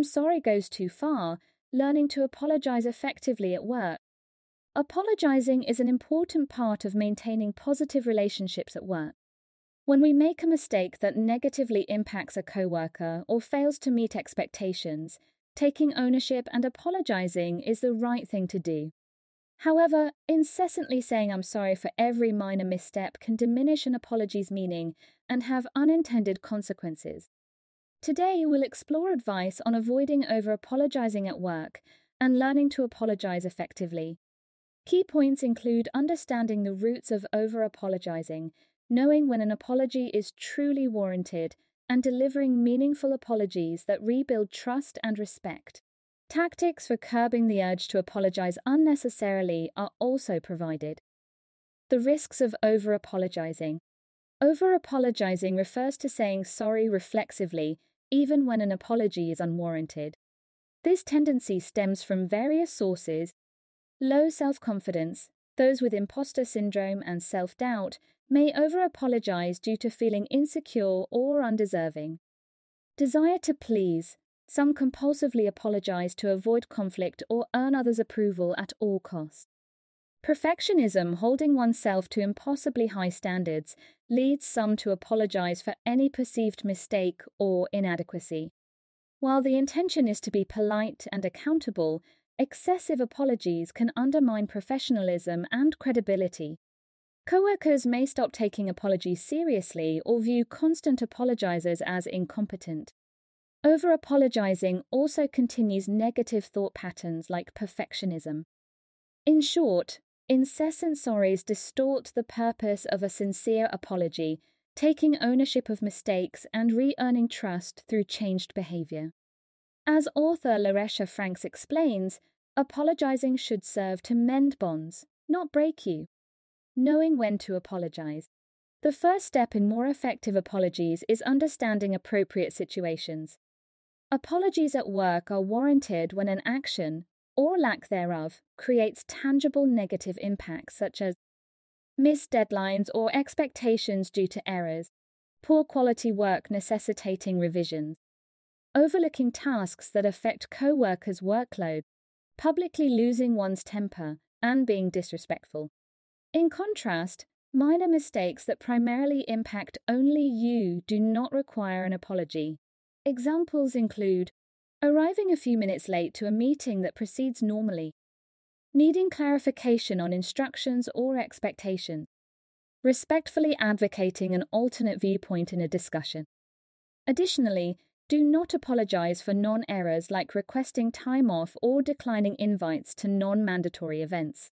I'm sorry goes too far, learning to apologize effectively at work. Apologizing is an important part of maintaining positive relationships at work. When we make a mistake that negatively impacts a coworker or fails to meet expectations, taking ownership and apologizing is the right thing to do. However, incessantly saying I'm sorry for every minor misstep can diminish an apology's meaning and have unintended consequences. Today, we'll explore advice on avoiding over apologizing at work and learning to apologize effectively. Key points include understanding the roots of over apologizing, knowing when an apology is truly warranted, and delivering meaningful apologies that rebuild trust and respect. Tactics for curbing the urge to apologize unnecessarily are also provided. The risks of over apologizing. Over apologizing refers to saying sorry reflexively even when an apology is unwarranted. This tendency stems from various sources. Low self confidence, those with imposter syndrome and self doubt, may over apologize due to feeling insecure or undeserving. Desire to please, some compulsively apologize to avoid conflict or earn others' approval at all costs. Perfectionism, holding oneself to impossibly high standards, leads some to apologize for any perceived mistake or inadequacy. While the intention is to be polite and accountable, excessive apologies can undermine professionalism and credibility. Coworkers may stop taking apologies seriously or view constant apologizers as incompetent. Over apologizing also continues negative thought patterns like perfectionism. In short, Incessant sorries distort the purpose of a sincere apology, taking ownership of mistakes and re earning trust through changed behavior. As author Laresha Franks explains, apologizing should serve to mend bonds, not break you. Knowing when to apologize. The first step in more effective apologies is understanding appropriate situations. Apologies at work are warranted when an action, or lack thereof, creates tangible negative impacts such as missed deadlines or expectations due to errors, poor quality work necessitating revisions, overlooking tasks that affect co workers' workload, publicly losing one's temper, and being disrespectful. In contrast, minor mistakes that primarily impact only you do not require an apology. Examples include Arriving a few minutes late to a meeting that proceeds normally. Needing clarification on instructions or expectations. Respectfully advocating an alternate viewpoint in a discussion. Additionally, do not apologize for non errors like requesting time off or declining invites to non mandatory events.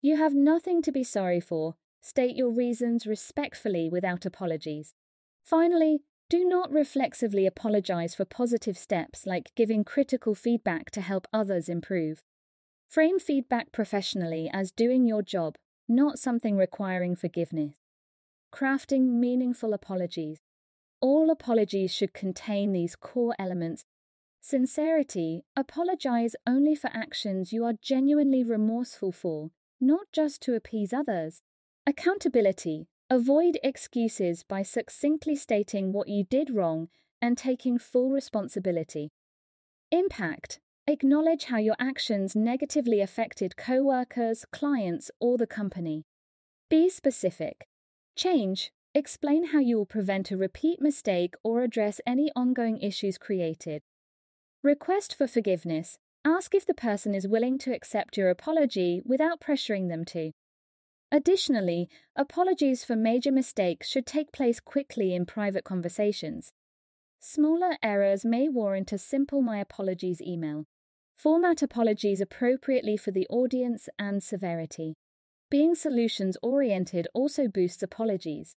You have nothing to be sorry for. State your reasons respectfully without apologies. Finally, do not reflexively apologize for positive steps like giving critical feedback to help others improve. Frame feedback professionally as doing your job, not something requiring forgiveness. Crafting meaningful apologies. All apologies should contain these core elements. Sincerity, apologize only for actions you are genuinely remorseful for, not just to appease others. Accountability, Avoid excuses by succinctly stating what you did wrong and taking full responsibility. Impact. Acknowledge how your actions negatively affected co workers, clients, or the company. Be specific. Change. Explain how you will prevent a repeat mistake or address any ongoing issues created. Request for forgiveness. Ask if the person is willing to accept your apology without pressuring them to. Additionally, apologies for major mistakes should take place quickly in private conversations. Smaller errors may warrant a simple My Apologies email. Format apologies appropriately for the audience and severity. Being solutions oriented also boosts apologies.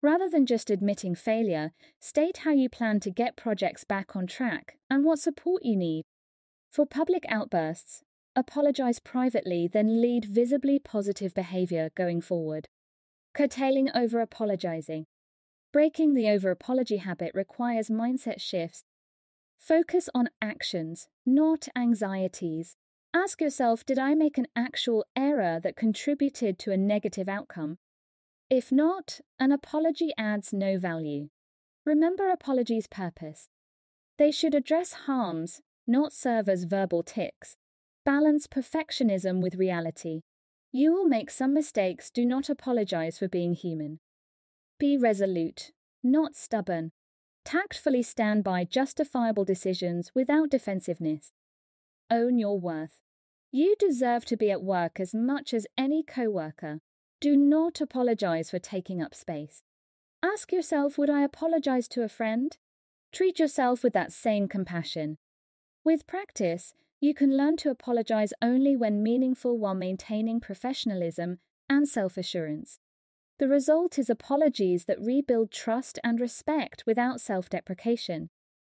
Rather than just admitting failure, state how you plan to get projects back on track and what support you need. For public outbursts, apologize privately, then lead visibly positive behavior going forward. Curtailing over apologizing. Breaking the over apology habit requires mindset shifts. Focus on actions, not anxieties. Ask yourself Did I make an actual error that contributed to a negative outcome? If not, an apology adds no value. Remember apologies' purpose. They should address harms, not serve as verbal tics. Balance perfectionism with reality. You will make some mistakes, do not apologize for being human. Be resolute, not stubborn. Tactfully stand by justifiable decisions without defensiveness. Own your worth. You deserve to be at work as much as any co worker. Do not apologize for taking up space. Ask yourself Would I apologize to a friend? Treat yourself with that same compassion. With practice, you can learn to apologize only when meaningful while maintaining professionalism and self assurance. The result is apologies that rebuild trust and respect without self deprecation.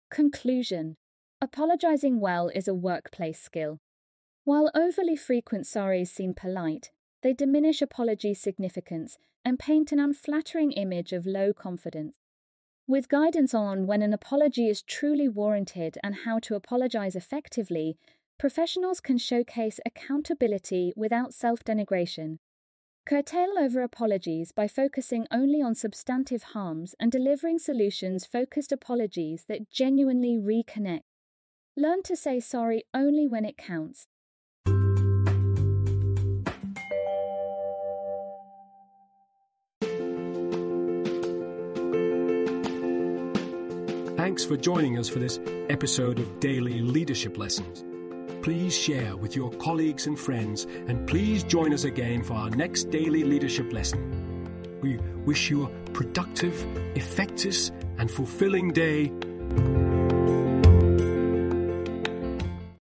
Conclusion Apologizing well is a workplace skill. While overly frequent sorries seem polite, they diminish apology significance and paint an unflattering image of low confidence. With guidance on when an apology is truly warranted and how to apologize effectively, professionals can showcase accountability without self denigration. Curtail over apologies by focusing only on substantive harms and delivering solutions focused apologies that genuinely reconnect. Learn to say sorry only when it counts Thanks for joining us for this episode of Daily Leadership Lessons. Please share with your colleagues and friends, and please join us again for our next daily leadership lesson. We wish you a productive, effective, and fulfilling day,